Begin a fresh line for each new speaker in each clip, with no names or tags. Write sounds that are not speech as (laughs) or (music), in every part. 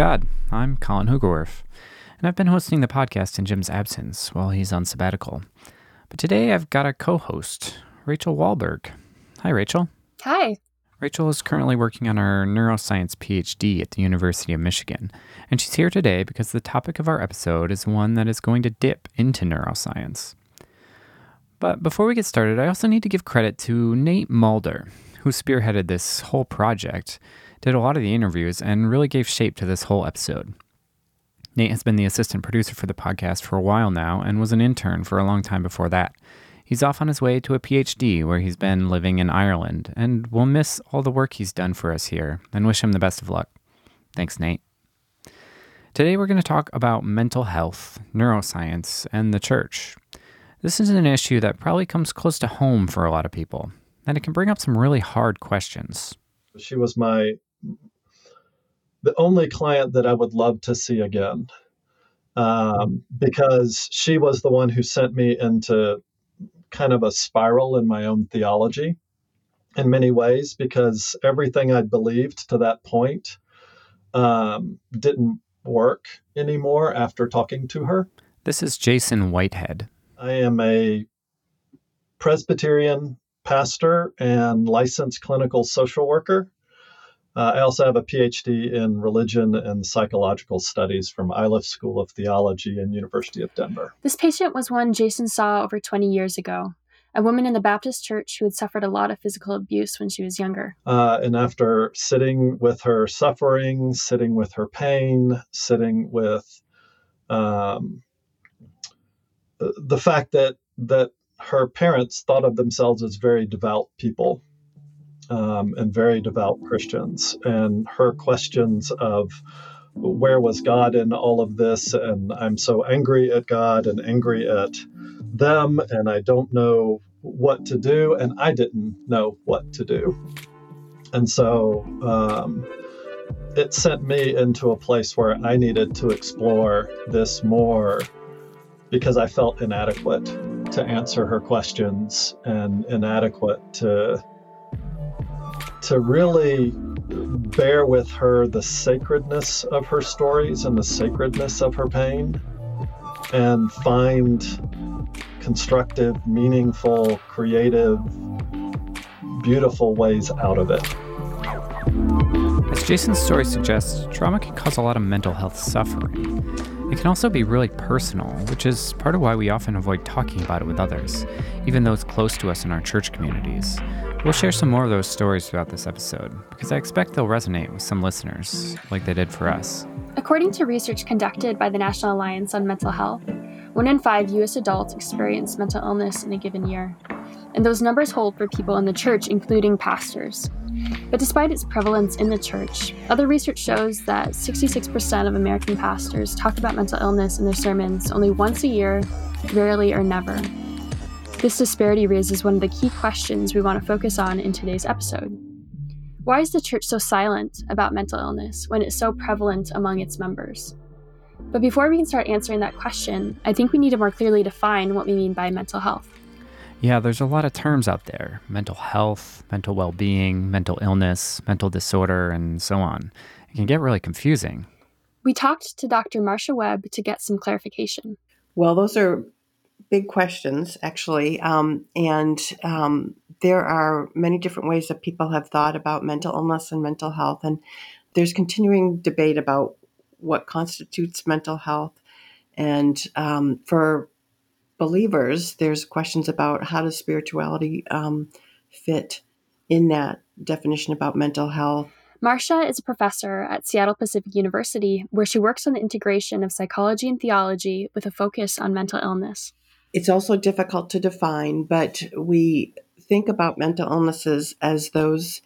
God. I'm Colin Hoogerwerf, and I've been hosting the podcast in Jim's absence while he's on sabbatical. But today I've got a co host, Rachel Wahlberg. Hi, Rachel.
Hi.
Rachel is currently working on her neuroscience PhD at the University of Michigan, and she's here today because the topic of our episode is one that is going to dip into neuroscience. But before we get started, I also need to give credit to Nate Mulder, who spearheaded this whole project, did a lot of the interviews, and really gave shape to this whole episode. Nate has been the assistant producer for the podcast for a while now and was an intern for a long time before that. He's off on his way to a PhD where he's been living in Ireland, and we'll miss all the work he's done for us here and wish him the best of luck. Thanks, Nate. Today we're going to talk about mental health, neuroscience, and the church. This is an issue that probably comes close to home for a lot of people, and it can bring up some really hard questions.
She was my the only client that I would love to see again um, because she was the one who sent me into kind of a spiral in my own theology in many ways because everything I'd believed to that point um, didn't work anymore after talking to her.
This is Jason Whitehead.
I am a Presbyterian pastor and licensed clinical social worker. Uh, I also have a PhD in religion and psychological studies from Iliff School of Theology and University of Denver.
This patient was one Jason saw over 20 years ago, a woman in the Baptist church who had suffered a lot of physical abuse when she was younger.
Uh, and after sitting with her suffering, sitting with her pain, sitting with um, the fact that that her parents thought of themselves as very devout people um, and very devout Christians. And her questions of where was God in all of this? And I'm so angry at God and angry at them, and I don't know what to do. And I didn't know what to do. And so um, it sent me into a place where I needed to explore this more because I felt inadequate to answer her questions and inadequate to to really bear with her the sacredness of her stories and the sacredness of her pain and find constructive, meaningful, creative, beautiful ways out of it.
As Jason's story suggests, trauma can cause a lot of mental health suffering. It can also be really personal, which is part of why we often avoid talking about it with others, even those close to us in our church communities. We'll share some more of those stories throughout this episode, because I expect they'll resonate with some listeners, like they did for us.
According to research conducted by the National Alliance on Mental Health, one in five U.S. adults experience mental illness in a given year. And those numbers hold for people in the church, including pastors. But despite its prevalence in the church, other research shows that 66% of American pastors talk about mental illness in their sermons only once a year, rarely or never. This disparity raises one of the key questions we want to focus on in today's episode. Why is the church so silent about mental illness when it's so prevalent among its members? But before we can start answering that question, I think we need to more clearly define what we mean by mental health.
Yeah, there's a lot of terms out there mental health, mental well being, mental illness, mental disorder, and so on. It can get really confusing.
We talked to Dr. Marcia Webb to get some clarification.
Well, those are big questions, actually. Um, and um, there are many different ways that people have thought about mental illness and mental health. And there's continuing debate about what constitutes mental health. And um, for believers, there's questions about how does spirituality um, fit in that definition about mental health.
Marcia is a professor at Seattle Pacific University, where she works on the integration of psychology and theology with a focus on mental illness.
It's also difficult to define, but we think about mental illnesses as those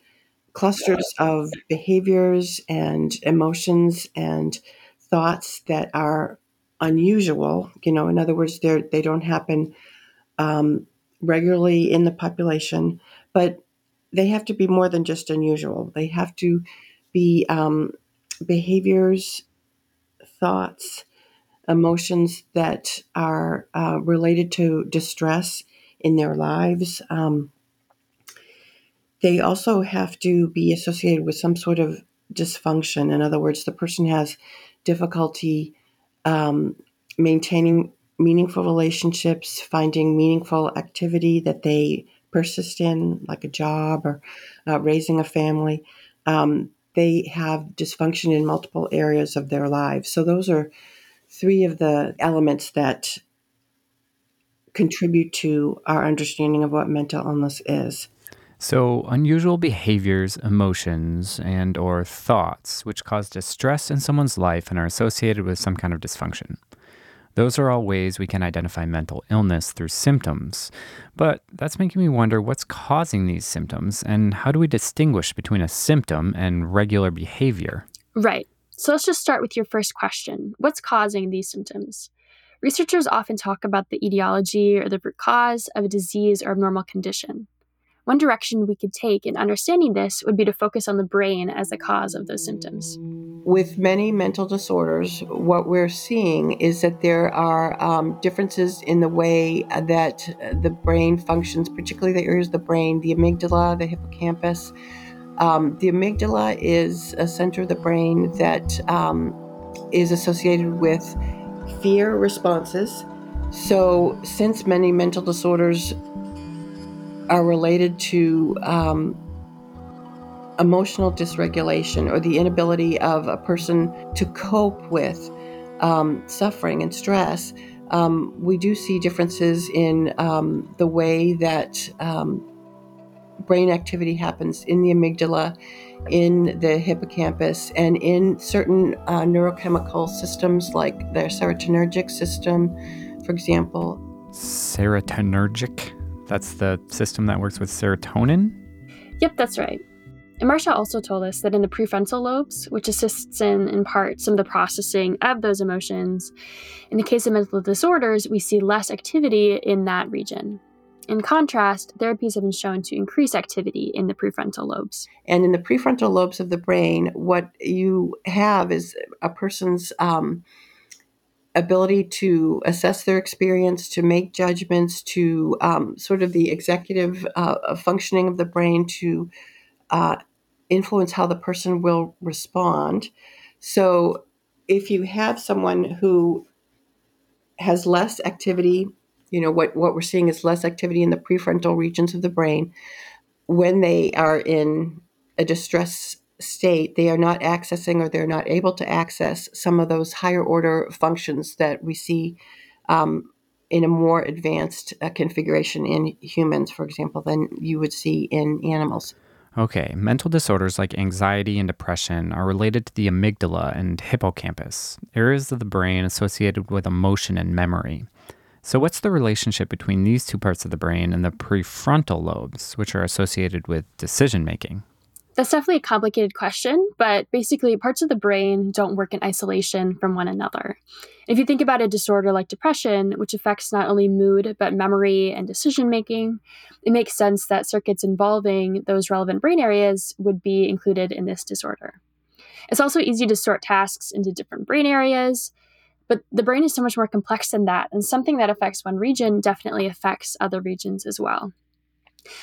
clusters of behaviors and emotions and thoughts that are unusual. You know, in other words, they they don't happen um, regularly in the population, but they have to be more than just unusual. They have to be um, behaviors, thoughts, emotions that are uh, related to distress in their lives. Um, they also have to be associated with some sort of dysfunction. In other words, the person has difficulty um, maintaining meaningful relationships, finding meaningful activity that they persist in, like a job or uh, raising a family. Um, they have dysfunction in multiple areas of their lives. So, those are three of the elements that contribute to our understanding of what mental illness is.
So, unusual behaviors, emotions, and or thoughts which cause distress in someone's life and are associated with some kind of dysfunction. Those are all ways we can identify mental illness through symptoms. But that's making me wonder what's causing these symptoms and how do we distinguish between a symptom and regular behavior?
Right. So let's just start with your first question What's causing these symptoms? Researchers often talk about the etiology or the root cause of a disease or abnormal condition. One direction we could take in understanding this would be to focus on the brain as the cause of those symptoms.
With many mental disorders, what we're seeing is that there are um, differences in the way that the brain functions, particularly the areas of the brain, the amygdala, the hippocampus. Um, the amygdala is a center of the brain that um, is associated with fear responses. So, since many mental disorders are related to um, emotional dysregulation or the inability of a person to cope with um, suffering and stress, um, we do see differences in um, the way that brain activity happens in the amygdala, in the hippocampus, and in certain uh, neurochemical systems like the serotonergic system, for example.
Serotonergic? That's the system that works with serotonin?
Yep, that's right. And Marcia also told us that in the prefrontal lobes, which assists in, in part, some of the processing of those emotions, in the case of mental disorders, we see less activity in that region. In contrast, therapies have been shown to increase activity in the prefrontal lobes.
And in the prefrontal lobes of the brain, what you have is a person's um, ability to assess their experience, to make judgments, to um, sort of the executive uh, functioning of the brain to uh, influence how the person will respond. So, if you have someone who has less activity, you know, what, what we're seeing is less activity in the prefrontal regions of the brain when they are in a distress state, they are not accessing or they're not able to access some of those higher order functions that we see um, in a more advanced uh, configuration in humans, for example, than you would see in animals.
Okay, mental disorders like anxiety and depression are related to the amygdala and hippocampus, areas of the brain associated with emotion and memory. So, what's the relationship between these two parts of the brain and the prefrontal lobes, which are associated with decision making?
That's definitely a complicated question, but basically, parts of the brain don't work in isolation from one another. If you think about a disorder like depression, which affects not only mood, but memory and decision making, it makes sense that circuits involving those relevant brain areas would be included in this disorder. It's also easy to sort tasks into different brain areas, but the brain is so much more complex than that, and something that affects one region definitely affects other regions as well.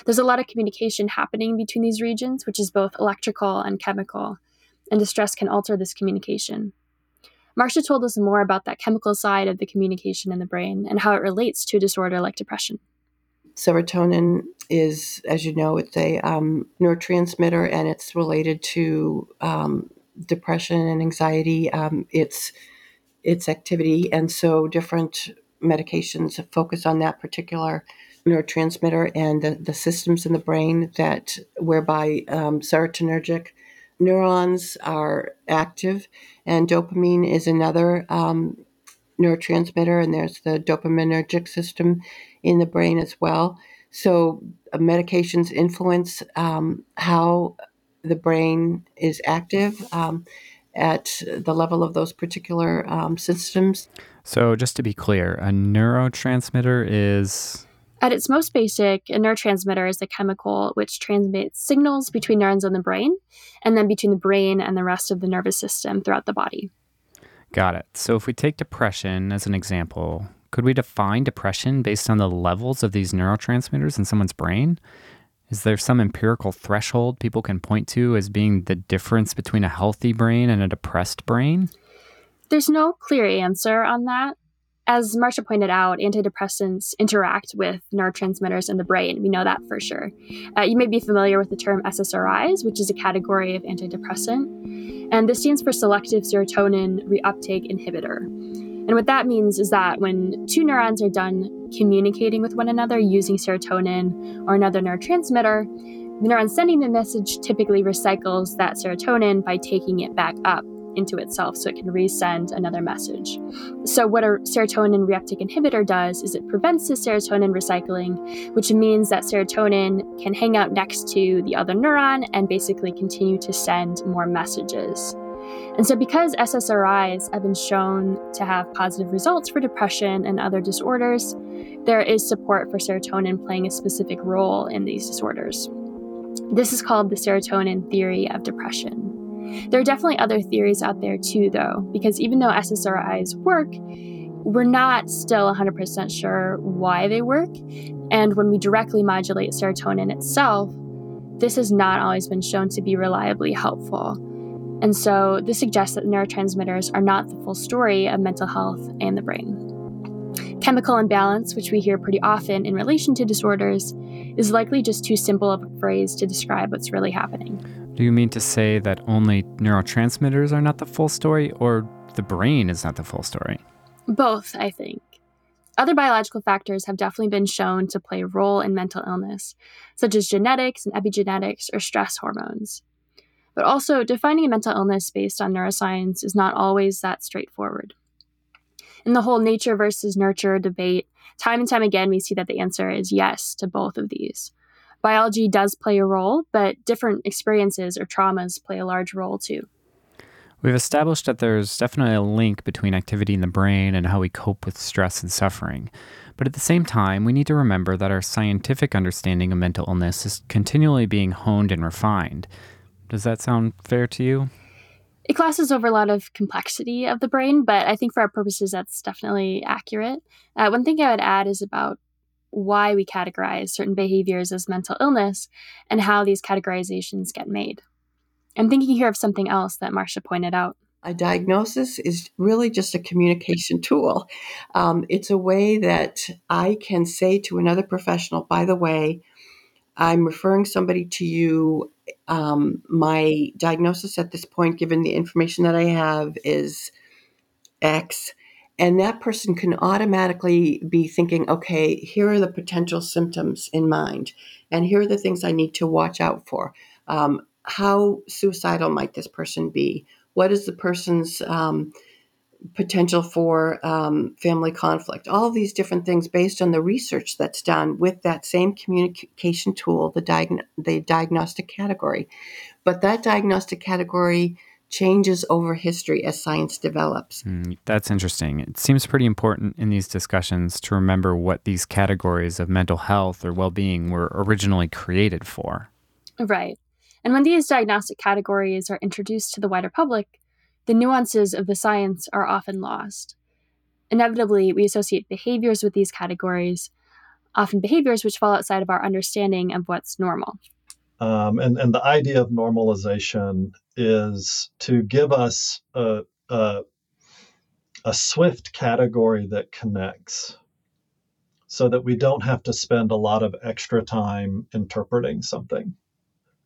There's a lot of communication happening between these regions, which is both electrical and chemical, and distress can alter this communication. Marcia told us more about that chemical side of the communication in the brain and how it relates to a disorder like depression.
Serotonin is, as you know, it's a um, neurotransmitter and it's related to um, depression and anxiety. Um, it's its activity, and so different medications focus on that particular neurotransmitter and the, the systems in the brain that whereby um, serotonergic neurons are active, and dopamine is another um, neurotransmitter, and there's the dopaminergic system in the brain as well. So, uh, medications influence um, how the brain is active um, at the level of those particular um, systems.
So, just to be clear, a neurotransmitter is
at its most basic, a neurotransmitter is a chemical which transmits signals between neurons in the brain and then between the brain and the rest of the nervous system throughout the body.
Got it. So, if we take depression as an example, could we define depression based on the levels of these neurotransmitters in someone's brain? Is there some empirical threshold people can point to as being the difference between a healthy brain and a depressed brain?
There's no clear answer on that. As Marcia pointed out, antidepressants interact with neurotransmitters in the brain. We know that for sure. Uh, you may be familiar with the term SSRIs, which is a category of antidepressant. And this stands for selective serotonin reuptake inhibitor. And what that means is that when two neurons are done communicating with one another using serotonin or another neurotransmitter, the neuron sending the message typically recycles that serotonin by taking it back up into itself so it can resend another message. So, what a serotonin reuptake inhibitor does is it prevents the serotonin recycling, which means that serotonin can hang out next to the other neuron and basically continue to send more messages. And so, because SSRIs have been shown to have positive results for depression and other disorders, there is support for serotonin playing a specific role in these disorders. This is called the serotonin theory of depression. There are definitely other theories out there too, though, because even though SSRIs work, we're not still 100% sure why they work. And when we directly modulate serotonin itself, this has not always been shown to be reliably helpful. And so this suggests that neurotransmitters are not the full story of mental health and the brain. Chemical imbalance, which we hear pretty often in relation to disorders, is likely just too simple of a phrase to describe what's really happening.
Do you mean to say that only neurotransmitters are not the full story, or the brain is not the full story?
Both, I think. Other biological factors have definitely been shown to play a role in mental illness, such as genetics and epigenetics or stress hormones. But also, defining a mental illness based on neuroscience is not always that straightforward. In the whole nature versus nurture debate, time and time again, we see that the answer is yes to both of these. Biology does play a role, but different experiences or traumas play a large role too.
We've established that there's definitely a link between activity in the brain and how we cope with stress and suffering. But at the same time, we need to remember that our scientific understanding of mental illness is continually being honed and refined. Does that sound fair to you?
It glosses over a lot of complexity of the brain, but I think for our purposes, that's definitely accurate. Uh, one thing I would add is about why we categorize certain behaviors as mental illness and how these categorizations get made. I'm thinking here of something else that Marcia pointed out.
A diagnosis is really just a communication tool. Um, it's a way that I can say to another professional, by the way, I'm referring somebody to you. Um, my diagnosis at this point, given the information that I have, is X. And that person can automatically be thinking, okay, here are the potential symptoms in mind, and here are the things I need to watch out for. Um, how suicidal might this person be? What is the person's um, potential for um, family conflict? All of these different things based on the research that's done with that same communication tool, the, diagn- the diagnostic category. But that diagnostic category changes over history as science develops.
Mm, that's interesting. It seems pretty important in these discussions to remember what these categories of mental health or well being were originally created for.
Right. And when these diagnostic categories are introduced to the wider public, the nuances of the science are often lost. Inevitably, we associate behaviors with these categories, often behaviors which fall outside of our understanding of what's normal.
Um, and, and the idea of normalization is to give us a, a, a swift category that connects so that we don't have to spend a lot of extra time interpreting something.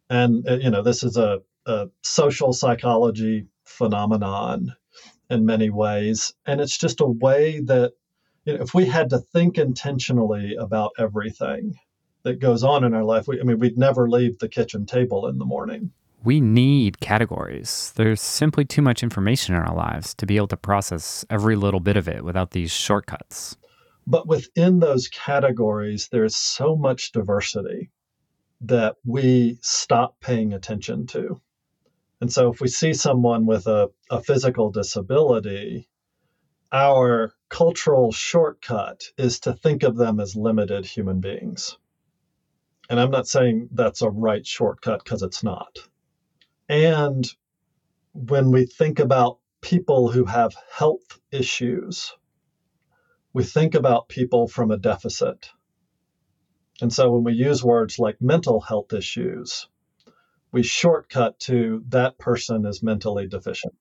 And, uh, you know, this is a, a social psychology phenomenon in many ways. And it's just a way that, you know, if we had to think intentionally about everything, that goes on in our life. We, I mean, we'd never leave the kitchen table in the morning.
We need categories. There's simply too much information in our lives to be able to process every little bit of it without these shortcuts.
But within those categories, there's so much diversity that we stop paying attention to. And so if we see someone with a, a physical disability, our cultural shortcut is to think of them as limited human beings. And I'm not saying that's a right shortcut because it's not. And when we think about people who have health issues, we think about people from a deficit. And so when we use words like mental health issues, we shortcut to that person is mentally deficient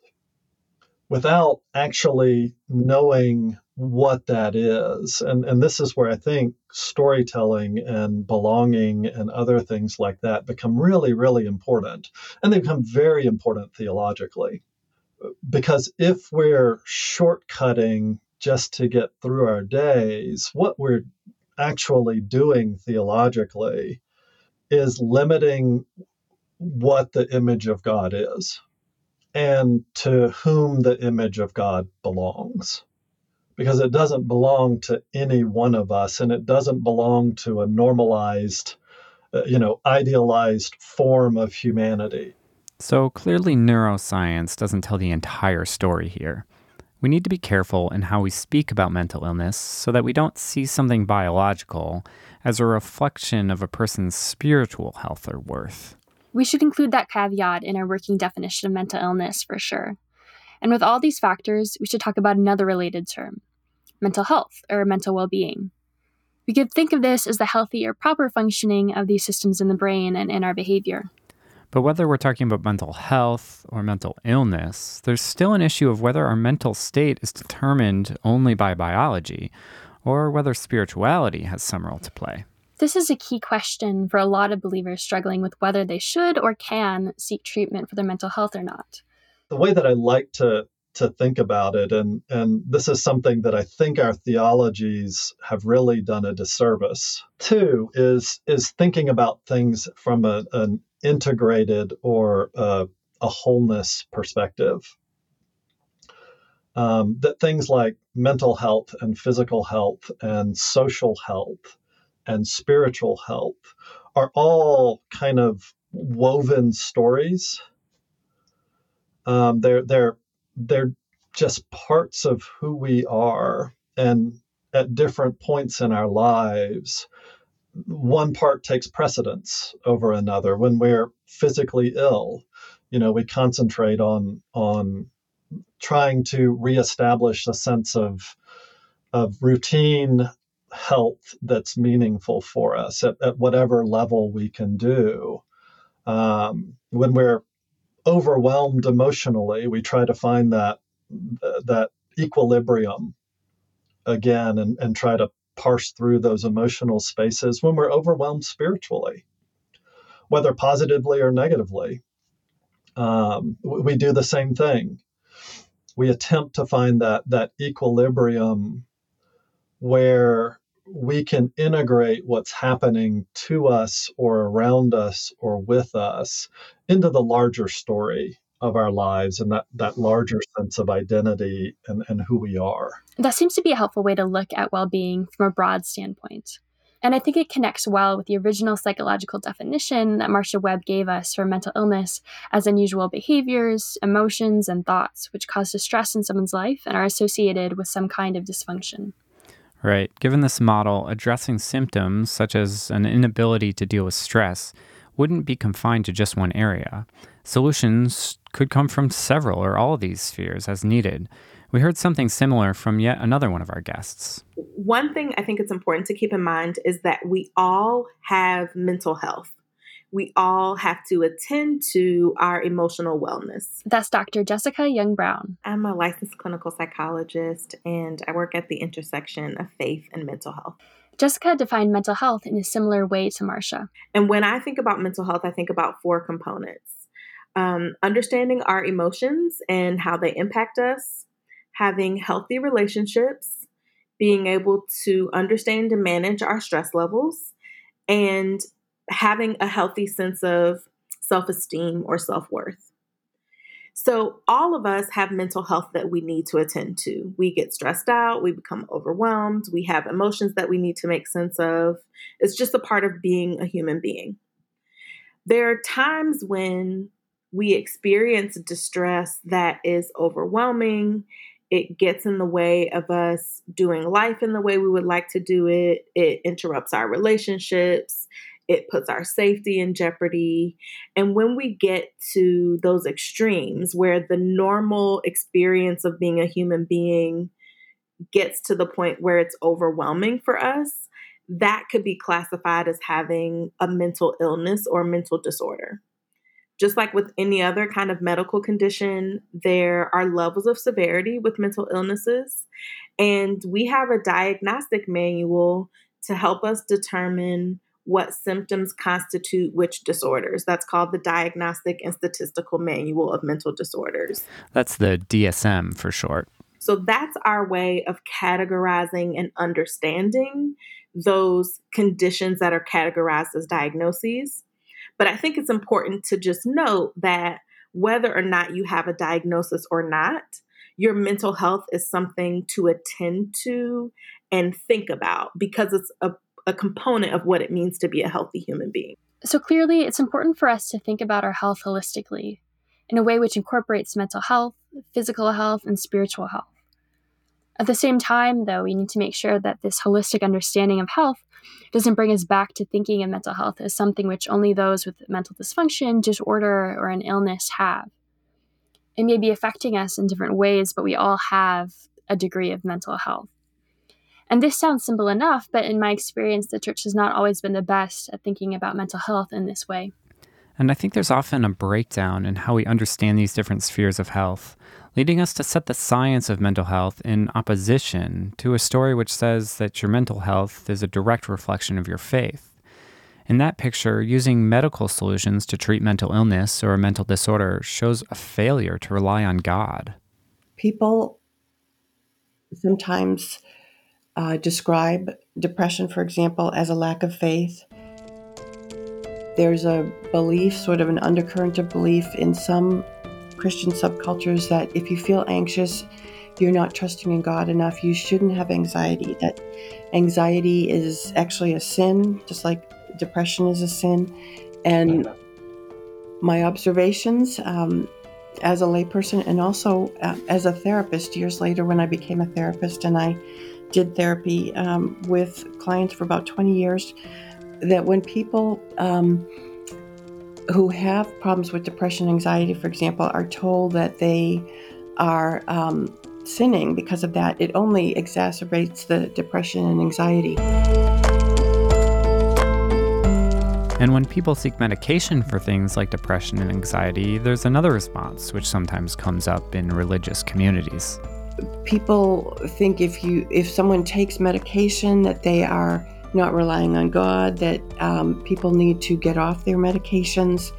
without actually knowing what that is. And, and this is where I think storytelling and belonging and other things like that become really, really important. And they become very important theologically. Because if we're shortcutting just to get through our days, what we're actually doing theologically is limiting what the image of God is and to whom the image of God belongs. Because it doesn't belong to any one of us and it doesn't belong to a normalized, uh, you know, idealized form of humanity.
So clearly, neuroscience doesn't tell the entire story here. We need to be careful in how we speak about mental illness so that we don't see something biological as a reflection of a person's spiritual health or worth.
We should include that caveat in our working definition of mental illness for sure. And with all these factors, we should talk about another related term mental health or mental well being. We could think of this as the healthy or proper functioning of these systems in the brain and in our behavior.
But whether we're talking about mental health or mental illness, there's still an issue of whether our mental state is determined only by biology or whether spirituality has some role to play.
This is a key question for a lot of believers struggling with whether they should or can seek treatment for their mental health or not.
The way that I like to to think about it and and this is something that I think our theologies have really done a disservice too is is thinking about things from a, an integrated or a, a wholeness perspective. Um, that things like mental health and physical health and social health and spiritual health are all kind of woven stories. Um, they're they're they're just parts of who we are, and at different points in our lives, one part takes precedence over another. When we're physically ill, you know, we concentrate on on trying to reestablish a sense of of routine health that's meaningful for us at, at whatever level we can do. Um, when we're overwhelmed emotionally, we try to find that that equilibrium again and, and try to parse through those emotional spaces when we're overwhelmed spiritually, whether positively or negatively. Um, we do the same thing. We attempt to find that that equilibrium where we can integrate what's happening to us or around us or with us into the larger story of our lives and that, that larger sense of identity and, and who we are.
That seems to be a helpful way to look at well being from a broad standpoint. And I think it connects well with the original psychological definition that Marcia Webb gave us for mental illness as unusual behaviors, emotions, and thoughts which cause distress in someone's life and are associated with some kind of dysfunction.
Right. Given this model, addressing symptoms such as an inability to deal with stress wouldn't be confined to just one area. Solutions could come from several or all of these spheres as needed. We heard something similar from yet another one of our guests.
One thing I think it's important to keep in mind is that we all have mental health we all have to attend to our emotional wellness.
That's Dr. Jessica Young Brown.
I'm a licensed clinical psychologist and I work at the intersection of faith and mental health.
Jessica defined mental health in a similar way to Marcia.
And when I think about mental health, I think about four components um, understanding our emotions and how they impact us, having healthy relationships, being able to understand and manage our stress levels, and having a healthy sense of self esteem or self worth. So, all of us have mental health that we need to attend to. We get stressed out, we become overwhelmed, we have emotions that we need to make sense of. It's just a part of being a human being. There are times when we experience distress that is overwhelming. It gets in the way of us doing life in the way we would like to do it. It interrupts our relationships it puts our safety in jeopardy. And when we get to those extremes where the normal experience of being a human being gets to the point where it's overwhelming for us, that could be classified as having a mental illness or mental disorder. Just like with any other kind of medical condition, there are levels of severity with mental illnesses. And we have a diagnostic manual to help us determine what symptoms constitute which disorders. That's called the Diagnostic and Statistical Manual of Mental Disorders.
That's the DSM for short.
So that's our way of categorizing and understanding those conditions that are categorized as diagnoses. But I think it's important to just note that whether or not you have a diagnosis or not, your mental health is something to attend to and think about because it's a, a component of what it means to be a healthy human being.
So clearly, it's important for us to think about our health holistically in a way which incorporates mental health, physical health, and spiritual health. At the same time, though, we need to make sure that this holistic understanding of health doesn't bring us back to thinking of mental health as something which only those with mental dysfunction, disorder, or an illness have. It may be affecting us in different ways, but we all have a degree of mental health. And this sounds simple enough, but in my experience, the church has not always been the best at thinking about mental health in this way.
And I think there's often a breakdown in how we understand these different spheres of health leading us to set the science of mental health in opposition to a story which says that your mental health is a direct reflection of your faith. In that picture, using medical solutions to treat mental illness or a mental disorder shows a failure to rely on God.
People sometimes uh, describe depression, for example, as a lack of faith. There's a belief, sort of an undercurrent of belief in some Christian subcultures that if you feel anxious, you're not trusting in God enough, you shouldn't have anxiety. That anxiety is actually a sin, just like depression is a sin. And my observations um, as a layperson and also uh, as a therapist years later when I became a therapist and I did therapy um, with clients for about 20 years, that when people um, who have problems with depression, and anxiety, for example, are told that they are um, sinning because of that, it only exacerbates the depression and anxiety.
And when people seek medication for things like depression and anxiety, there's another response which sometimes comes up in religious communities.
People think if you if someone takes medication that they are not relying on God, that um, people need to get off their medications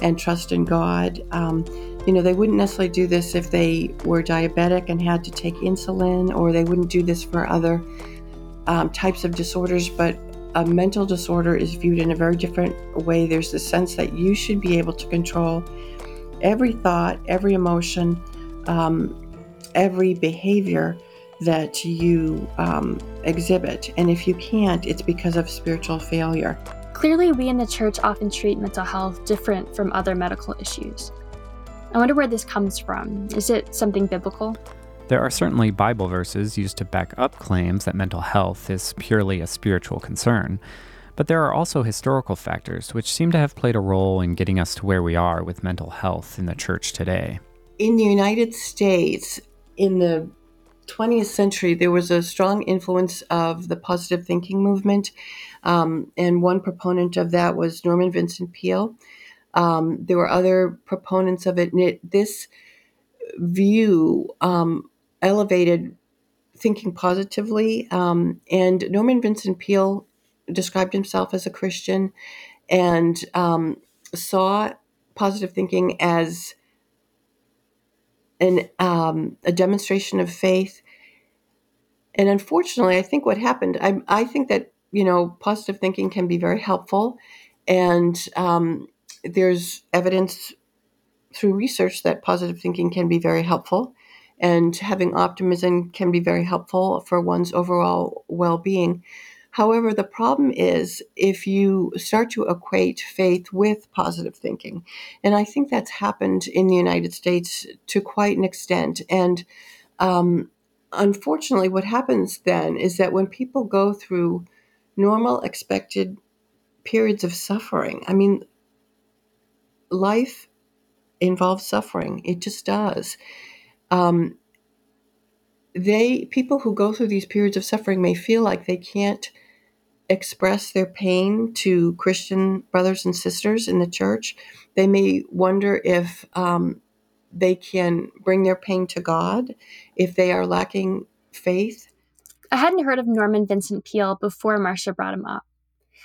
and trust in God. Um, you know, they wouldn't necessarily do this if they were diabetic and had to take insulin, or they wouldn't do this for other um, types of disorders, but a mental disorder is viewed in a very different way. There's the sense that you should be able to control every thought, every emotion, um, every behavior that you um, exhibit. And if you can't, it's because of spiritual failure.
Clearly, we in the church often treat mental health different from other medical issues. I wonder where this comes from. Is it something biblical?
There are certainly Bible verses used to back up claims that mental health is purely a spiritual concern. But there are also historical factors which seem to have played a role in getting us to where we are with mental health in the church today.
In the United States, in the 20th century, there was a strong influence of the positive thinking movement. Um, and one proponent of that was Norman Vincent Peale. Um, there were other proponents of it. And it, this view um, elevated thinking positively. Um, and Norman Vincent Peale described himself as a Christian and um, saw positive thinking as an, um, a demonstration of faith. And unfortunately, I think what happened, I, I think that, you know, positive thinking can be very helpful. And um, there's evidence through research that positive thinking can be very helpful. And having optimism can be very helpful for one's overall well being. However, the problem is if you start to equate faith with positive thinking. And I think that's happened in the United States to quite an extent. And um, unfortunately, what happens then is that when people go through normal, expected periods of suffering, I mean, life involves suffering, it just does. Um, they people who go through these periods of suffering may feel like they can't express their pain to Christian brothers and sisters in the church. They may wonder if um, they can bring their pain to God if they are lacking faith.
I hadn't heard of Norman Vincent Peale before Marcia brought him up.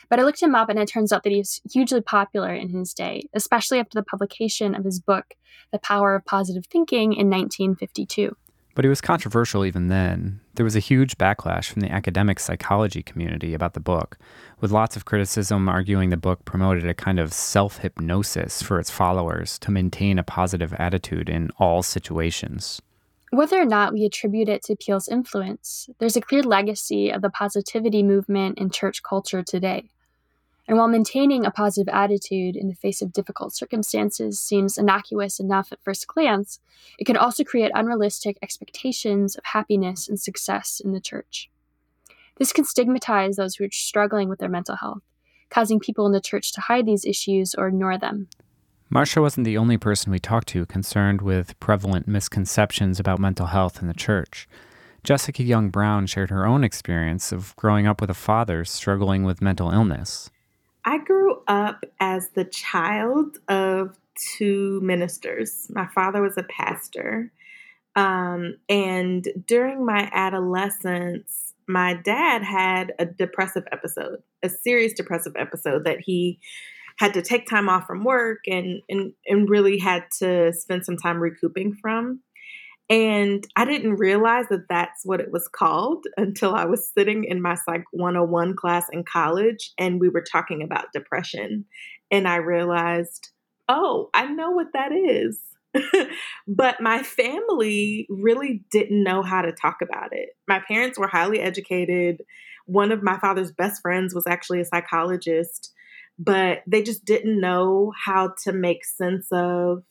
But I looked him up and it turns out that he was hugely popular in his day, especially after the publication of his book, The Power of Positive Thinking, in 1952.
But it was controversial even then. There was a huge backlash from the academic psychology community about the book, with lots of criticism arguing the book promoted a kind of self hypnosis for its followers to maintain a positive attitude in all situations.
Whether or not we attribute it to Peale's influence, there's a clear legacy of the positivity movement in church culture today. And while maintaining a positive attitude in the face of difficult circumstances seems innocuous enough at first glance, it can also create unrealistic expectations of happiness and success in the church. This can stigmatize those who are struggling with their mental health, causing people in the church to hide these issues or ignore them.
Marcia wasn't the only person we talked to concerned with prevalent misconceptions about mental health in the church. Jessica Young Brown shared her own experience of growing up with a father struggling with mental illness.
I grew up as the child of two ministers. My father was a pastor. Um, and during my adolescence, my dad had a depressive episode, a serious depressive episode that he had to take time off from work and, and, and really had to spend some time recouping from. And I didn't realize that that's what it was called until I was sitting in my Psych 101 class in college and we were talking about depression. And I realized, oh, I know what that is. (laughs) but my family really didn't know how to talk about it. My parents were highly educated. One of my father's best friends was actually a psychologist, but they just didn't know how to make sense of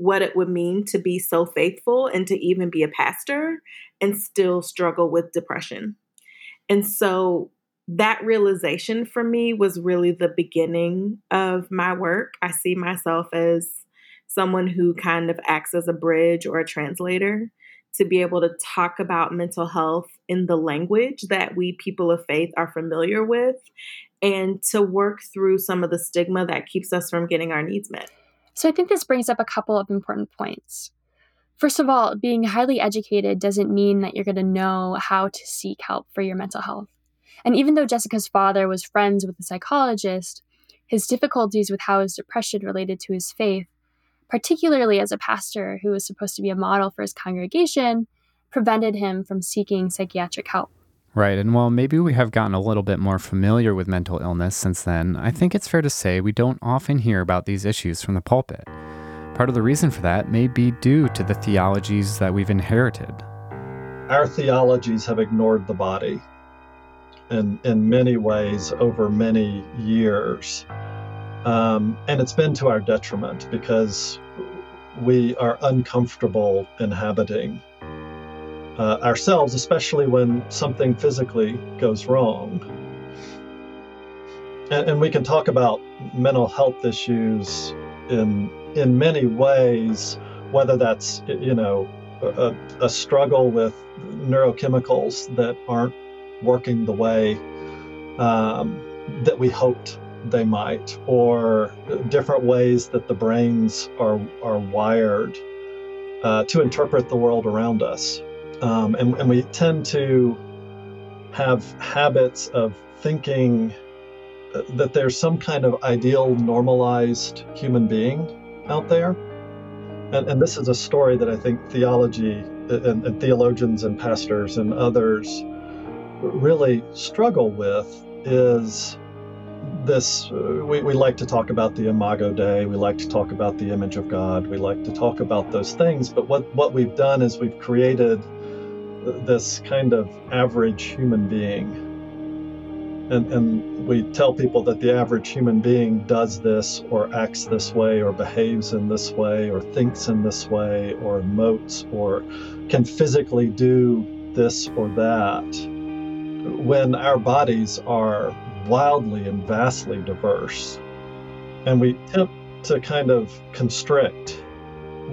what it would mean to be so faithful and to even be a pastor and still struggle with depression. And so that realization for me was really the beginning of my work. I see myself as someone who kind of acts as a bridge or a translator to be able to talk about mental health in the language that we people of faith are familiar with and to work through some of the stigma that keeps us from getting our needs met.
So I think this brings up a couple of important points. First of all, being highly educated doesn't mean that you're going to know how to seek help for your mental health. And even though Jessica's father was friends with a psychologist, his difficulties with how his depression related to his faith, particularly as a pastor who was supposed to be a model for his congregation, prevented him from seeking psychiatric help.
Right. And while maybe we have gotten a little bit more familiar with mental illness since then, I think it's fair to say we don't often hear about these issues from the pulpit. Part of the reason for that may be due to the theologies that we've inherited.
Our theologies have ignored the body in, in many ways over many years. Um, and it's been to our detriment because we are uncomfortable inhabiting uh, ourselves, especially when something physically goes wrong. And, and, we can talk about mental health issues in in many ways, whether that's you know a, a struggle with neurochemicals that aren't working the way um, that we hoped they might, or different ways that the brains are are wired uh, to interpret the world around us. Um, and, and we tend to have habits of thinking that there's some kind of ideal normalized human being out there. And, and this is a story that I think theology and, and theologians and pastors and others really struggle with is this we, we like to talk about the imago dei we like to talk about the image of god we like to talk about those things but what what we've done is we've created this kind of average human being. And, and we tell people that the average human being does this or acts this way or behaves in this way or thinks in this way or emotes or can physically do this or that when our bodies are wildly and vastly diverse. And we tend to kind of constrict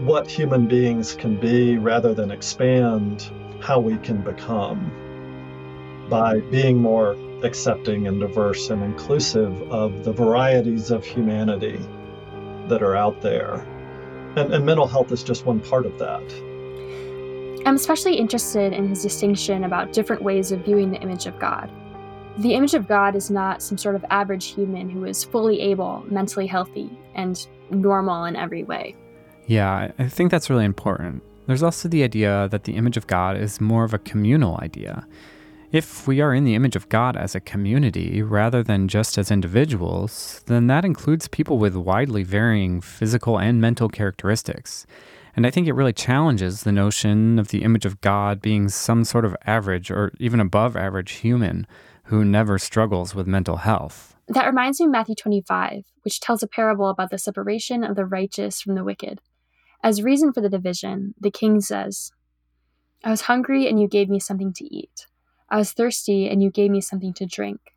what human beings can be rather than expand how we can become by being more accepting and diverse and inclusive of the varieties of humanity that are out there. And, and mental health is just one part of that.
I'm especially interested in his distinction about different ways of viewing the image of God. The image of God is not some sort of average human who is fully able, mentally healthy, and normal in every way.
Yeah, I think that's really important. There's also the idea that the image of God is more of a communal idea. If we are in the image of God as a community rather than just as individuals, then that includes people with widely varying physical and mental characteristics. And I think it really challenges the notion of the image of God being some sort of average or even above average human who never struggles with mental health.
That reminds me of Matthew 25, which tells a parable about the separation of the righteous from the wicked. As reason for the division, the king says, I was hungry and you gave me something to eat. I was thirsty and you gave me something to drink.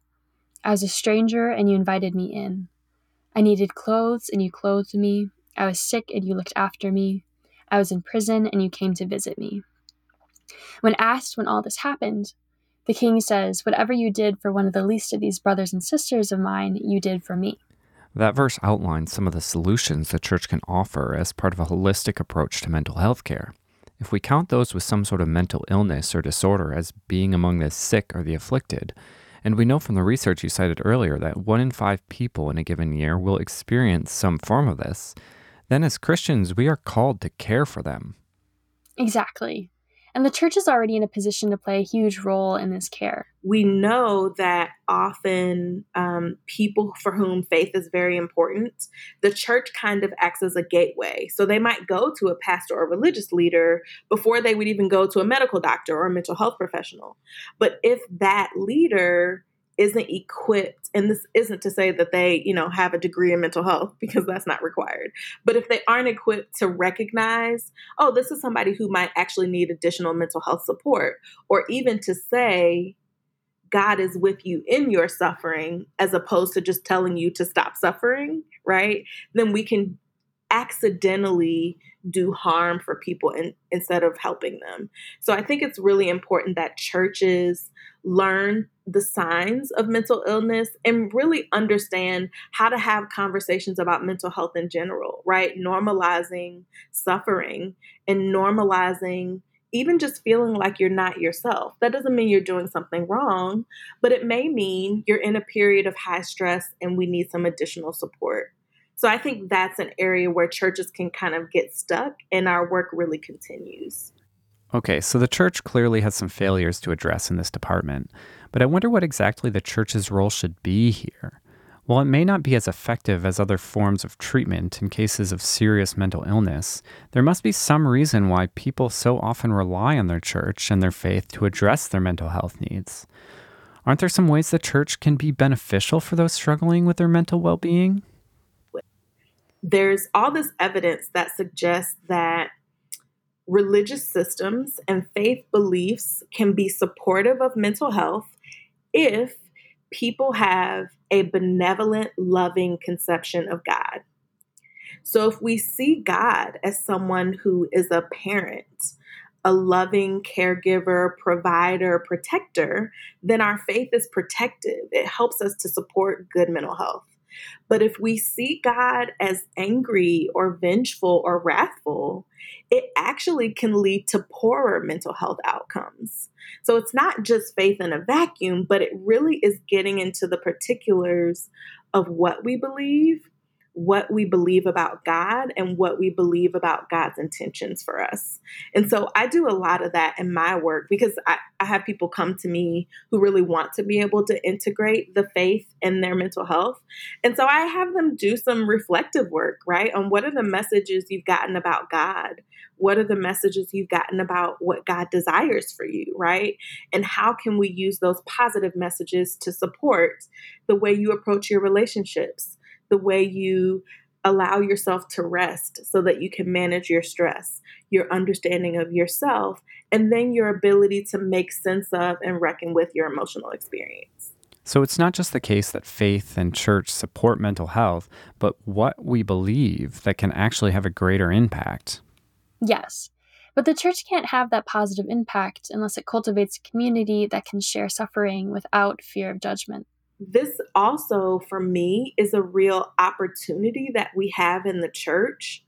I was a stranger and you invited me in. I needed clothes and you clothed me. I was sick and you looked after me. I was in prison and you came to visit me. When asked when all this happened, the king says, Whatever you did for one of the least of these brothers and sisters of mine, you did for me.
That verse outlines some of the solutions the church can offer as part of a holistic approach to mental health care. If we count those with some sort of mental illness or disorder as being among the sick or the afflicted, and we know from the research you cited earlier that one in five people in a given year will experience some form of this, then as Christians, we are called to care for them.
Exactly. And the church is already in a position to play a huge role in this care.
We know that often um, people for whom faith is very important, the church kind of acts as a gateway. So they might go to a pastor or religious leader before they would even go to a medical doctor or a mental health professional. But if that leader isn't equipped and this isn't to say that they you know have a degree in mental health because that's not required but if they aren't equipped to recognize oh this is somebody who might actually need additional mental health support or even to say god is with you in your suffering as opposed to just telling you to stop suffering right? Then we can accidentally do harm for people in, instead of helping them. So i think it's really important that churches learn the signs of mental illness and really understand how to have conversations about mental health in general, right? Normalizing suffering and normalizing even just feeling like you're not yourself. That doesn't mean you're doing something wrong, but it may mean you're in a period of high stress and we need some additional support. So I think that's an area where churches can kind of get stuck and our work really continues.
Okay, so the church clearly has some failures to address in this department, but I wonder what exactly the church's role should be here. While it may not be as effective as other forms of treatment in cases of serious mental illness, there must be some reason why people so often rely on their church and their faith to address their mental health needs. Aren't there some ways the church can be beneficial for those struggling with their mental well being?
There's all this evidence that suggests that religious systems and faith beliefs can be supportive of mental health Mm-hmm. if people have a benevolent, loving conception of God. So, if we see God as someone who is a parent, a loving caregiver, provider, protector, then our faith is protective. It helps us to support good mental health. But if we see God as angry or vengeful or wrathful, it actually can lead to poorer mental health outcomes. So it's not just faith in a vacuum, but it really is getting into the particulars of what we believe what we believe about God and what we believe about God's intentions for us. And so I do a lot of that in my work because I, I, have people come to me who really want to be able to integrate the faith in their mental health. And so I have them do some reflective work, right? On what are the messages you've gotten about God? What are the messages you've gotten about what God desires for you, right? And how can we use those positive messages to support the way you approach your relationships? The way you allow yourself to rest so that you can manage your stress, your understanding of yourself, and then your ability to make sense of and reckon with your emotional experience.
So it's not just the case that faith and church support mental health, but what we believe that can actually have a greater impact.
Yes. But the church can't have that positive impact unless it cultivates a community that can share suffering without fear of judgment.
This also, for me, is a real opportunity that we have in the church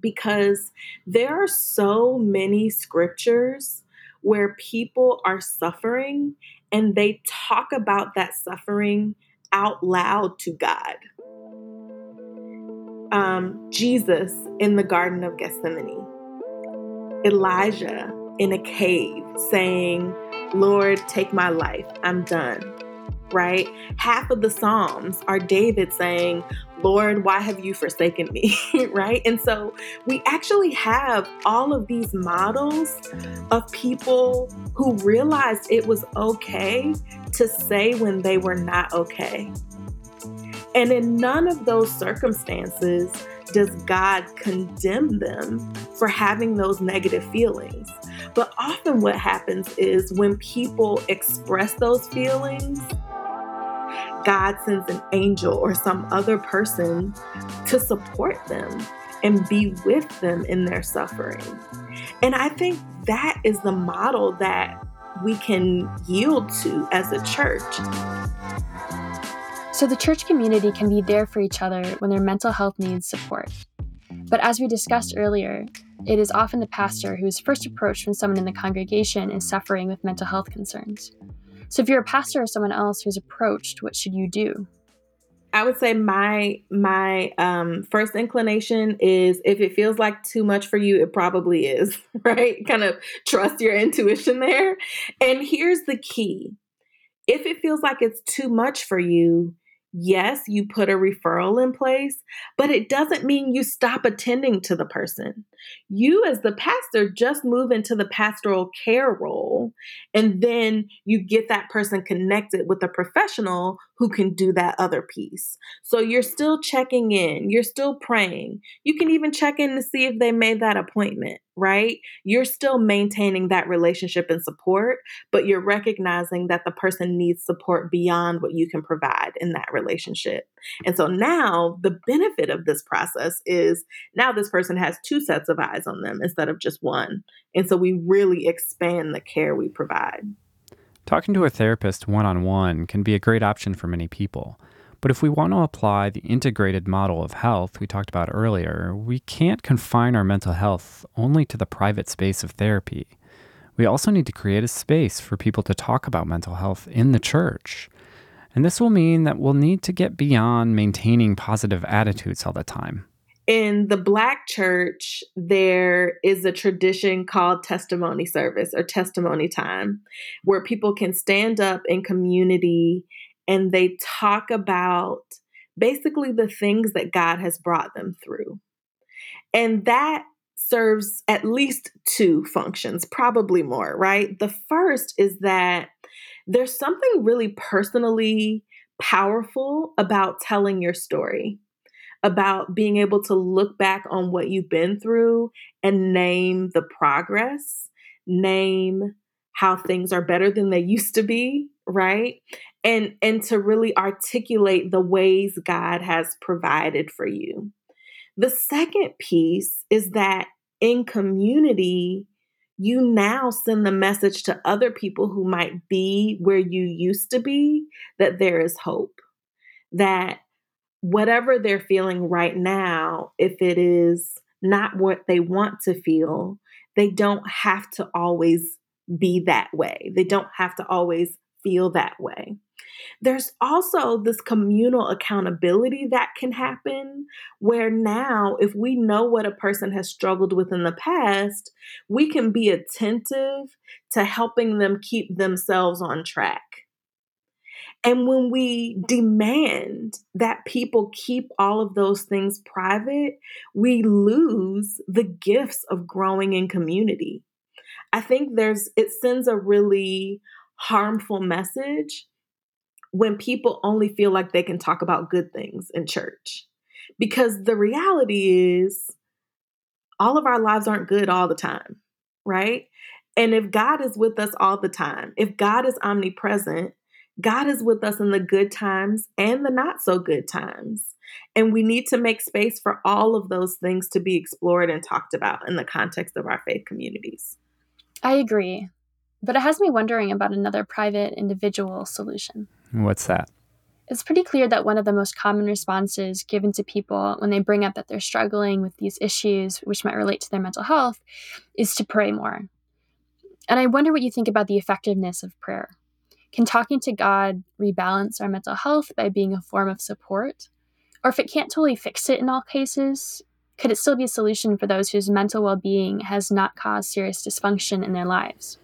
because there are so many scriptures where people are suffering and they talk about that suffering out loud to God. Um, Jesus in the Garden of Gethsemane, Elijah in a cave saying, Lord, take my life, I'm done right? Half of the Psalms are David saying, Lord, why have you forsaken me? (laughs) right? And so we actually have all of these models of people who realized it was okay to say when they were not okay. And in none of those circumstances does God condemn them for having those negative feelings. But often what happens is when people express those feelings, God sends an angel or some other person to support them and be with them in their suffering. And I think that is the model that we can yield to as a church.
So the church community can be there for each other when their mental health needs support. But as we discussed earlier, it is often the pastor who is first approached when someone in the congregation is suffering with mental health concerns. So if you're a pastor or someone else who's approached, what should you do?
I would say my my um, first inclination is if it feels like too much for you, it probably is, (laughs) right? Kind of trust your intuition there. And here's the key: if it feels like it's too much for you, yes, you put a referral in place, but it doesn't mean you stop attending to the person. You, as the pastor, just move into the pastoral care role, and then you get that person connected with a professional who can do that other piece. So you're still checking in, you're still praying. You can even check in to see if they made that appointment, right? You're still maintaining that relationship and support, but you're recognizing that the person needs support beyond what you can provide in that relationship. And so now the benefit of this process is now this person has two sets of eyes on them instead of just one. And so we really expand the care we provide.
Talking to a therapist one on one can be a great option for many people. But if we want to apply the integrated model of health we talked about earlier, we can't confine our mental health only to the private space of therapy. We also need to create a space for people to talk about mental health in the church. And this will mean that we'll need to get beyond maintaining positive attitudes all the time
in the black church there is a tradition called testimony service or testimony time where people can stand up in community and they talk about basically the things that God has brought them through. And that serves at least two functions, probably more, right? The first is that there's something really personally powerful about telling your story about being able to look back on what you've been through and name the progress, name how things are better than they (laughs) used to be, right? And and to really articulate the ways God has provided for you. The second piece is that in community, you now send the message to other people who might be where you used to be that there is hope. That whatever they're feeling right now, if it is not what they want to feel, they don't have to always be that way. They don't have to always feel that way. There's also this communal accountability that can happen where now, if we know what a person has struggled with in the past, we can be attentive to helping them keep themselves on track. And when we demand that people keep all of those things private, we lose the gifts of growing in community. I think there's, it sends a really harmful message when people only feel like they can talk about good things in church. Because the reality is, all of our lives aren't good all the time, right? And if God is with us all the time, if God is omnipresent, God is with us in the good times and the not so good times. And we need to make space for all of those things to be explored and talked about in the context of our faith communities.
I agree. But it has me wondering about another private individual solution.
What's that?
It's pretty clear that one of the most common responses given to people when they bring up that they're struggling with these issues, which might relate to their mental health, is to pray more. And I wonder what you think about the effectiveness of prayer. Can talking to God rebalance our mental health by being a form of support? Or if it can't totally fix it in all cases, could it still be a solution for those whose mental well being has not caused serious dysfunction in their lives?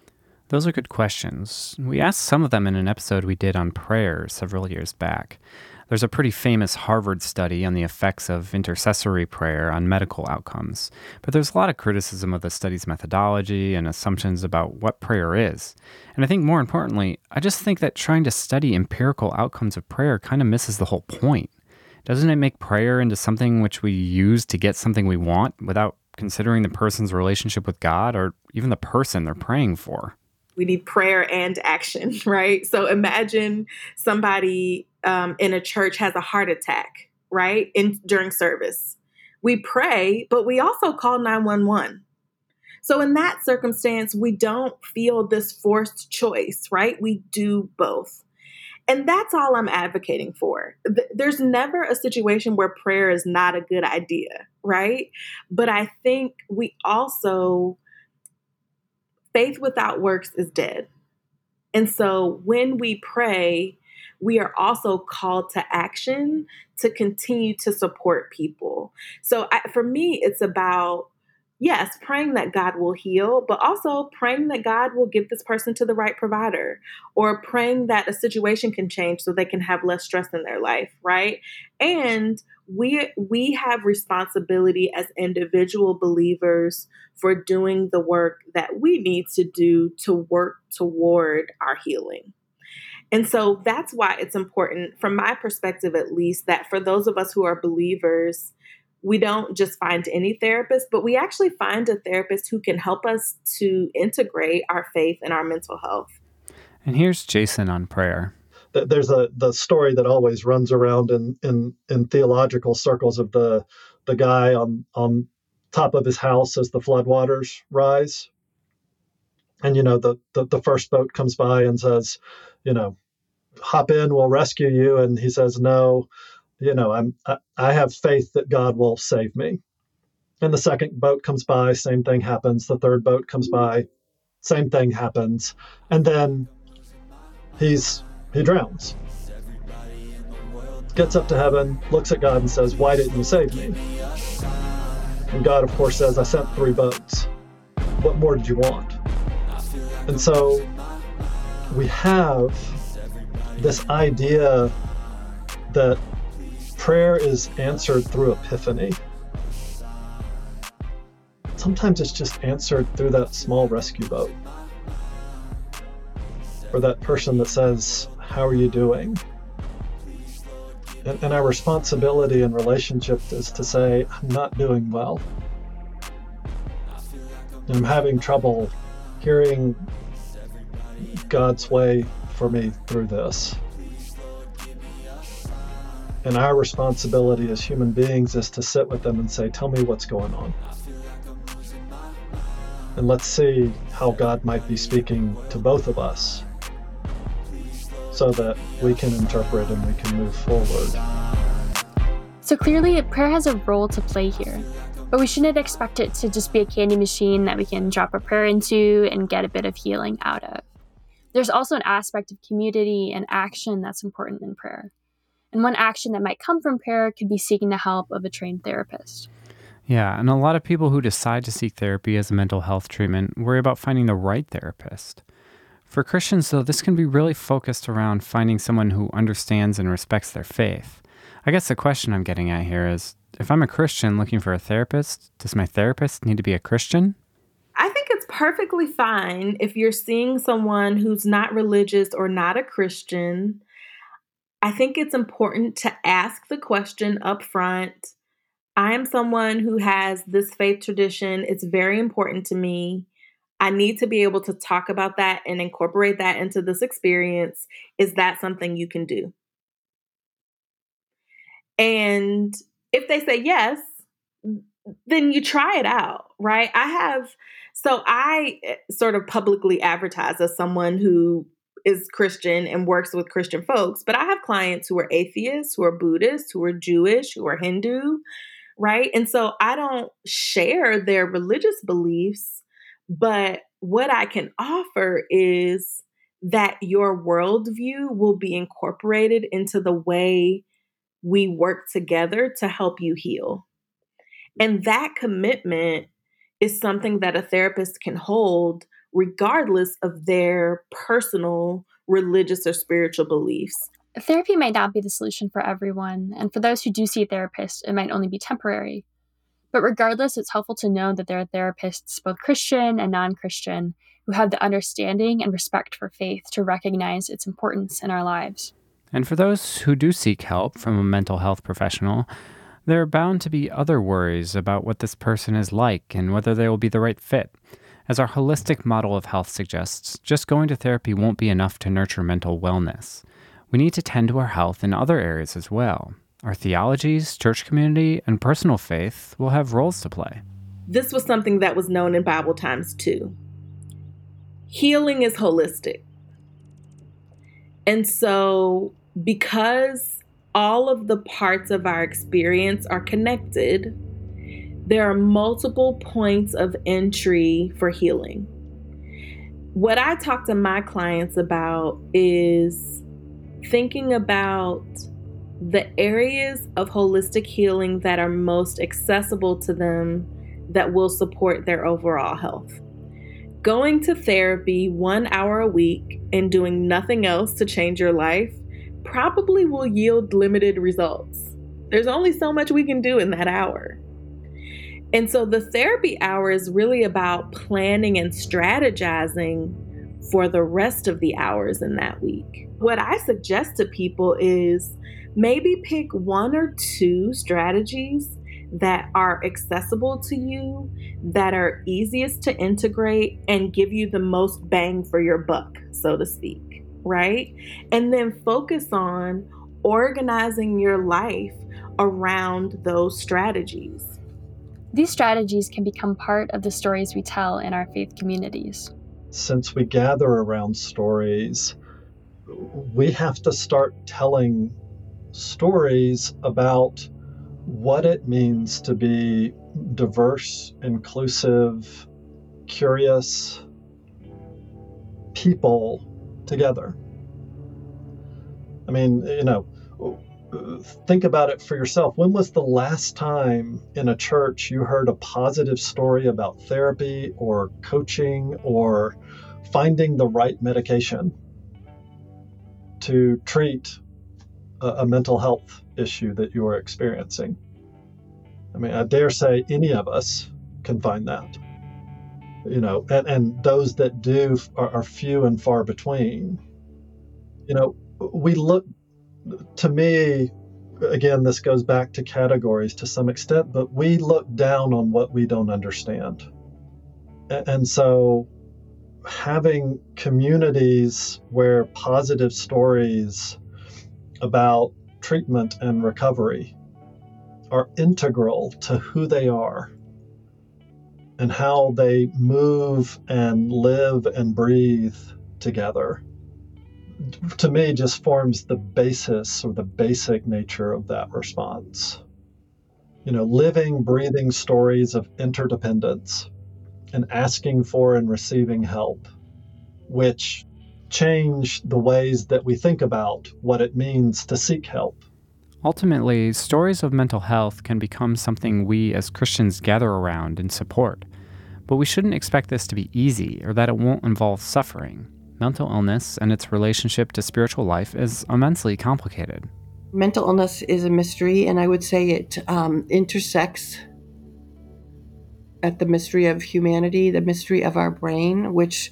Those are good questions. We asked some of them in an episode we did on prayer several years back. There's a pretty famous Harvard study on the effects of intercessory prayer on medical outcomes, but there's a lot of criticism of the study's methodology and assumptions about what prayer is. And I think more importantly, I just think that trying to study empirical outcomes of prayer kind of misses the whole point. Doesn't it make prayer into something which we use to get something we want without considering the person's relationship with God or even the person they're praying for?
We need prayer and action, (laughs) right? So imagine somebody um, in a church has a heart attack, right? In during service, we pray, but we also call nine one one. So in that circumstance, we don't feel this forced choice, right? We do both. And that's all I'm advocating for. There's never a situation where prayer is not a good idea, right? But I think we also, faith without works is dead. And so when we pray, we are also called to action to continue to support people. So I, for me, it's about yes, praying that God will heal, but also praying that God will give this person to the right provider or praying that a situation can change so they can have less stress in their life, right? And we we have responsibility as individual believers for doing the work that we need to do to work toward our healing. And so that's why it's important, from my perspective at least, that for those of us who are believers, we don't just find any therapist, but we actually find a therapist who can help us to integrate our faith and our mental health.
And here's Jason on prayer.
There's a the story that always runs around in in, in theological circles of the the guy on on top of his house as the floodwaters rise. And you know the, the the first boat comes by and says, you know, hop in, we'll rescue you. And he says, no, you know, I'm I, I have faith that God will save me. And the second boat comes by, same thing happens. The third boat comes by, same thing happens. And then he's he drowns. Gets up to heaven, looks at God and says, Why didn't you save me? And God, of course, says, I sent three boats. What more did you want? And so we have this idea that prayer is answered through epiphany. Sometimes it's just answered through that small rescue boat. Or that person that says, How are you doing? And, and our responsibility in relationship is to say, I'm not doing well. I'm having trouble hearing God's way for me through this. And our responsibility as human beings is to sit with them and say, Tell me what's going on. And let's see how God might be speaking to both of us so that we can interpret and we can move forward.
So clearly, prayer has a role to play here, but we shouldn't expect it to just be a candy machine that we can drop a prayer into and get a bit of healing out of. There's also an aspect of community and action that's important in prayer. And one action that might come from prayer could be seeking the help of a trained therapist.
Yeah, and a lot of people who decide to seek therapy as a mental health treatment worry about finding the right therapist. For Christians, though, this can be really focused around finding someone who understands and respects their faith. I guess the question I'm getting at here is if I'm a Christian looking for a therapist, does my therapist need to be a Christian?
I think it's perfectly fine if you're seeing someone who's not religious or not a Christian I think it's important to ask the question up front. I am someone who has this faith tradition. It's very important to me. I need to be able to talk about that and incorporate that into this experience. Is that something you can do? And if they say yes, then you try it out, right? I have, so I eh, sort of publicly advertise as someone who is Christian and works with Christian folks, but I have clients who are atheists, who are Buddhists, who are Jewish, who are Hindu, right? And so I don't share their religious beliefs, but what I can offer is that your worldview will be incorporated into the way we work together to help you heal. And that commitment is something that a therapist can hold regardless of their personal religious or spiritual beliefs.
Therapy might not be the solution for everyone, and for those who do see a therapist, it might only be temporary. But regardless, it's helpful to know that there are therapists, both Christian and non Christian, who have the understanding and respect for faith to recognize its importance in our lives.
And for those who do seek help from a mental health professional, there are bound to be other worries about what this person is like and whether they will be the right fit. As our holistic model of health suggests, just going to therapy won't be enough to nurture mental wellness. We need to tend to our health in other areas as well. Our theologies, church community, and personal faith will have roles to play.
This was something that was known in Bible times too. Healing is holistic. And so, because all of the parts of our experience are connected, there are multiple points of entry for healing. What I talk to my clients about is thinking about the areas of holistic healing that are most accessible to them that will support their overall health. Going to therapy one hour a week and doing nothing else to change your life probably will yield limited results. There's only so much we can do in that hour. And so the therapy hour is really about planning and strategizing for the rest of the hours in that week. What I suggest to people is maybe pick one or two strategies that are accessible to you, that are easiest to integrate, and give you the most bang for your buck, so to speak right? And then focus on organizing your life around those strategies.
These strategies can become part of the stories we tell in our faith communities.
Since we gather around stories, we have to start telling stories about what it means to be diverse, inclusive, curious people together. I mean, you know, think about it for yourself. When was the last time in a church you heard a positive story about therapy or coaching or finding the right medication to treat a, a mental health issue that you are experiencing? I mean, I dare say any of us can find that you know, and, and those that do are, are few and far between. You know, we look, to me, again, this goes back to categories to some extent, but we look down on what we don't understand. And, so having communities where positive stories about treatment and recovery are integral to who they are and how they move and live and breathe together to me just forms the basis or the basic nature of that response. You know, living, breathing stories of interdependence and asking for and receiving help, which change the ways that we think about what it means to seek help.
Ultimately, stories of mental health can become something we as Christians gather around and support. But we shouldn't expect this to be easy or that it won't involve suffering. Mental illness and its relationship to spiritual life is immensely complicated.
Mental illness is a mystery, and I would say it um, intersects at the mystery of humanity, the mystery of our brain, which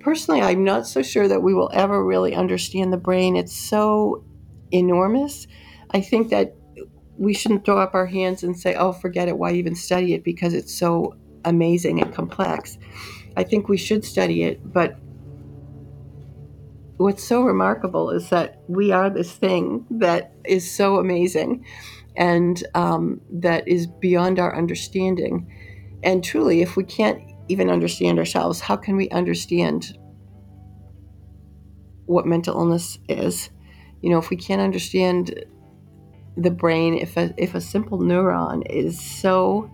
personally I'm not so sure that we will ever really understand the brain. It's so enormous I think that we shouldn't throw up our hands and say, oh, forget it, why even study it? Because it's so amazing and complex. I think we should study it, but what's so remarkable is that we are this thing that is so amazing and um, that is beyond our understanding. And truly, if we can't even understand ourselves, how can we understand what mental illness is? You know, if we can't understand the brain, if a, if a simple neuron is so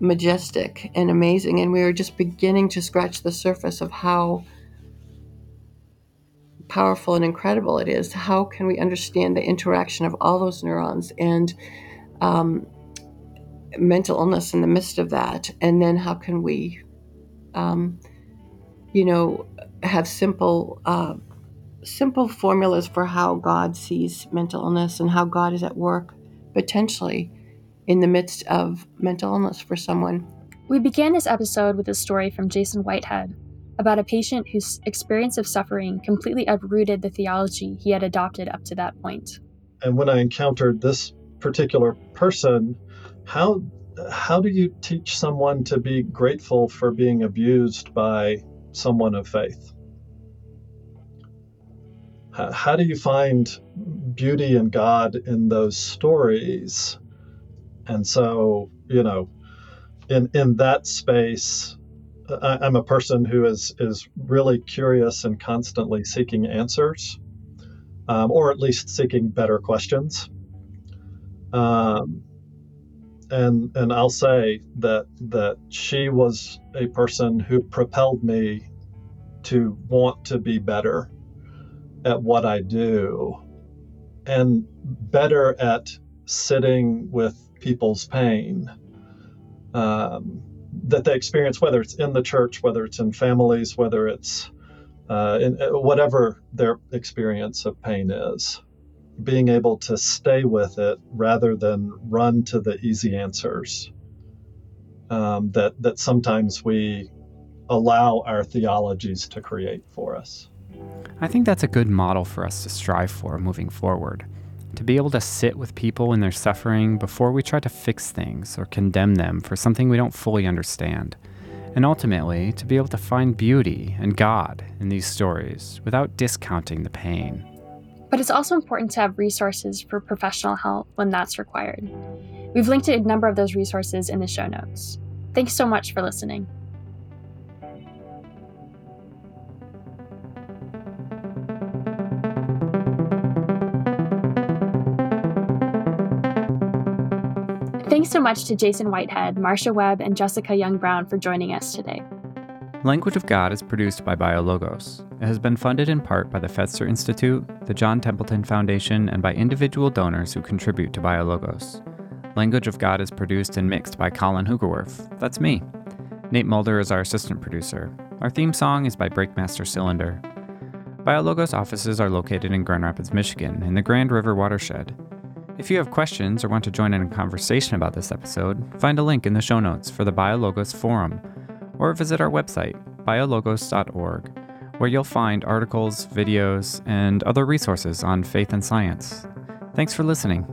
majestic and amazing, and we are just beginning to scratch the surface of how powerful and incredible it is, how can we understand the interaction of all those neurons and um, mental illness in the midst of that? And then how can we, um, you know, have simple, uh, simple formulas for how God sees mental illness and how God is at work potentially in the midst of mental illness for someone.
We began this episode with a story from Jason Whitehead, about a patient whose experience of suffering completely uprooted the theology he had adopted up to that point.
And when I encountered this particular person, how how do you teach someone to be grateful for being abused by someone of faith? How do you find beauty and God in those stories? And so, you know, in in that space, I'm a person who is is really curious and constantly seeking answers, um, or at least seeking better questions. Um, and and I'll say that that she was a person who propelled me to want to be better at what I do, and better at sitting with people's pain. Um, that they experience, whether it's in the church, whether it's in families, whether it's uh, in uh, whatever their experience of pain is, being able to stay with it rather than run to the easy answers um, that that sometimes we allow our theologies to create for us.
I think that's a good model for us to strive for moving forward to be able to sit with people in their suffering before we try to fix things or condemn them for something we don't fully understand. And ultimately, to be able to find beauty and God in these stories without discounting the pain.
But it's also important to have resources for professional help when that's required. We've linked a number of those resources in the show notes. Thanks so much for listening. Thanks so much to Jason Whitehead, Marcia Webb, and Jessica Young Brown for joining us today.
Language of God is produced by BioLogos. It has been funded in part by the Fetzer Institute, the John Templeton Foundation, and by individual donors who contribute to BioLogos. Language of God is produced and mixed by Colin Hoogerwerf. That's me. Nate Mulder is our assistant producer. Our theme song is by Breakmaster Cylinder. BioLogos offices are located in Grand Rapids, Michigan, in the Grand River watershed. If you have questions or want to join in a conversation about this episode, find a link in the show notes for the BioLogos Forum, or visit our website, biologos.org, where you'll find articles, videos, and other resources on faith and science. Thanks for listening.